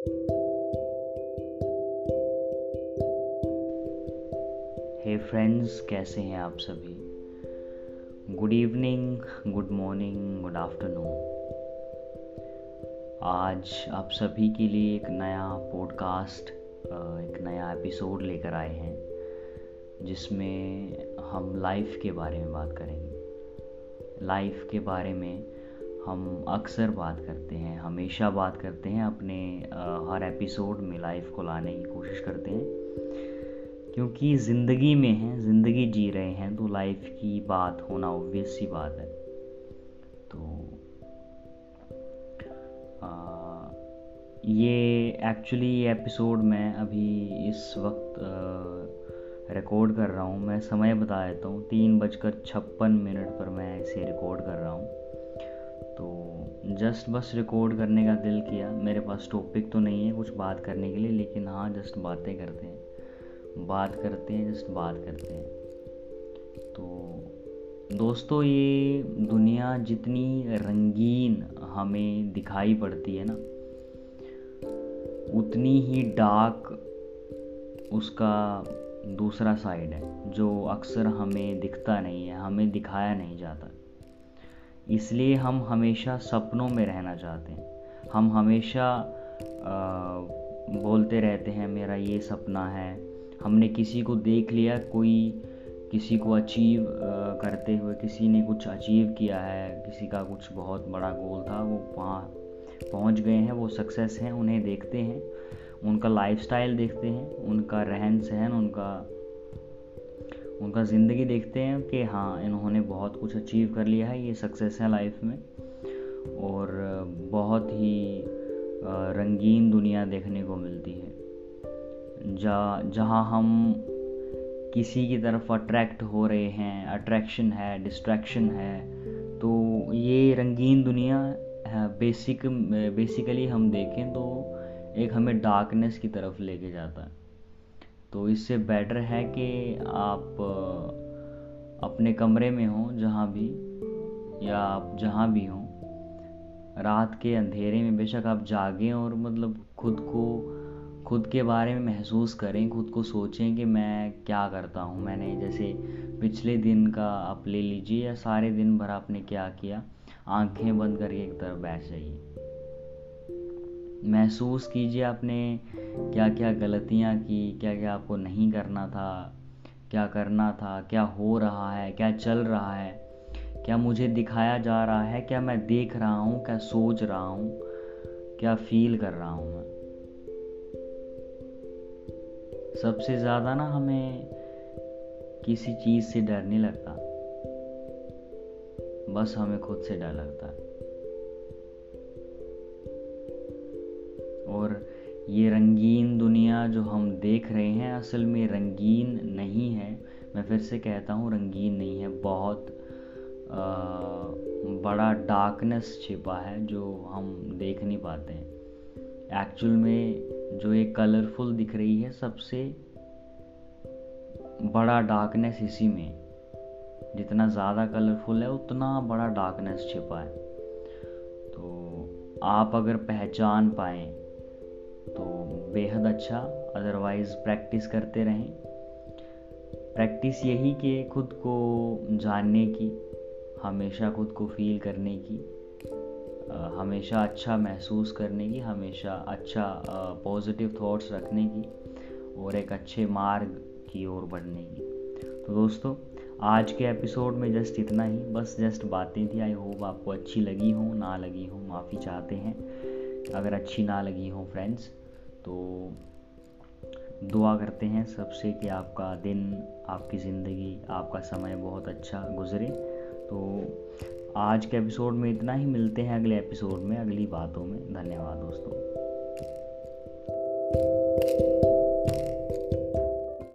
हे friends कैसे हैं आप सभी? Good evening good morning good afternoon आज आप सभी के लिए एक नया पॉडकास्ट एक नया एपिसोड लेकर आए हैं, जिसमें हम लाइफ के बारे में बात करेंगे। लाइफ के बारे में हम अक्सर बात करते हैं हमेशा बात करते हैं अपने हर एपिसोड में लाइफ को लाने की कोशिश करते हैं। क्योंकि ज़िंदगी में हैं ज़िंदगी जी रहे हैं तो लाइफ की बात होना ऑब्वियस सी बात है। तो आ, ये एक्चुअली एपिसोड मैं अभी इस वक्त रिकॉर्ड कर रहा हूँ। मैं समय बता देता हूँ तीन बजकर छप्पन मिनट पर मैं इसे रिकॉर्ड कर रहा हूँ। तो जस्ट बस रिकॉर्ड करने का दिल किया। मेरे पास टॉपिक तो नहीं है कुछ बात करने के लिए, लेकिन हाँ जस्ट बातें करते हैं। बात करते हैं जस्ट बात करते हैं। तो दोस्तों, ये दुनिया जितनी रंगीन हमें दिखाई पड़ती है ना, उतनी ही डार्क उसका दूसरा साइड है, जो अक्सर हमें दिखता नहीं है, हमें दिखाया नहीं जाता। इसलिए हम हमेशा सपनों में रहना चाहते हैं। हम हमेशा आ, बोलते रहते हैं मेरा ये सपना है। हमने किसी को देख लिया कोई किसी को अचीव करते हुए किसी ने कुछ अचीव किया है किसी का कुछ बहुत बड़ा गोल था वो वहाँ पहुँच गए हैं वो सक्सेस हैं उन्हें देखते हैं उनका लाइफस्टाइल देखते हैं उनका रहन सहन उनका उनका ज़िंदगी देखते हैं कि हाँ इन्होंने बहुत कुछ अचीव कर लिया है ये सक्सेस है लाइफ में। और, बहुत ही रंगीन दुनिया देखने को मिलती है। जा, जहाँ हम किसी की तरफ़ अट्रैक्ट हो रहे हैं अट्रैक्शन है डिस्ट्रैक्शन है तो ये रंगीन दुनिया है बेसिक बेसिकली हम देखें तो एक हमें डार्कनेस की तरफ़ लेके जाता है। तो इससे बेटर है कि आप अपने कमरे में हों जहाँ भी, या आप जहाँ भी हों। रात के अंधेरे में बेशक आप जागें और मतलब खुद को, खुद के बारे में महसूस करें, खुद को सोचें कि मैं क्या करता हूँ। मैंने जैसे पिछले दिन का आप ले लीजिए या सारे दिन भर आपने क्या किया? आँखें बंद करके एक तरफ़ बैठ जाइए। महसूस कीजिए आपने क्या क्या गलतियाँ की क्या क्या आपको नहीं करना था, क्या करना था, क्या हो रहा है, क्या चल रहा है, क्या मुझे दिखाया जा रहा है, क्या मैं देख रहा हूँ, क्या सोच रहा हूँ, क्या फील कर रहा हूँ मैं। सबसे ज़्यादा ना हमें किसी चीज़ से डर नहीं लगता। बस हमें खुद से डर लगता है। और ये रंगीन दुनिया जो हम देख रहे हैं असल में रंगीन नहीं है। मैं फिर से कहता हूँ रंगीन नहीं है। बहुत आ, बड़ा डार्कनेस छिपा है जो हम देख नहीं पाते हैं। एक्चुअल में जो ये कलरफुल दिख रही है सबसे बड़ा डार्कनेस इसी में जितना ज़्यादा कलरफुल है उतना बड़ा डार्कनेस छिपा है। तो आप अगर पहचान पाए तो बेहद अच्छा अदरवाइज़ प्रैक्टिस करते रहें। प्रैक्टिस यही कि खुद को जानने की, हमेशा खुद को फील करने की हमेशा अच्छा महसूस करने की, हमेशा अच्छा पॉजिटिव थॉट्स रखने की और एक अच्छे मार्ग की ओर बढ़ने की। तो दोस्तों, आज के एपिसोड में जस्ट इतना ही। बस जस्ट बातें थी। आई होप आपको अच्छी लगी हो, ना लगी हो, माफ़ी चाहते हैं। अगर अच्छी ना लगी हो फ्रेंड्स तो दुआ करते हैं सबसे कि आपका दिन, आपकी ज़िंदगी, आपका समय बहुत अच्छा गुजरे। तो आज के एपिसोड में इतना ही, मिलते हैं अगले एपिसोड में, अगली बातों में। धन्यवाद दोस्तों।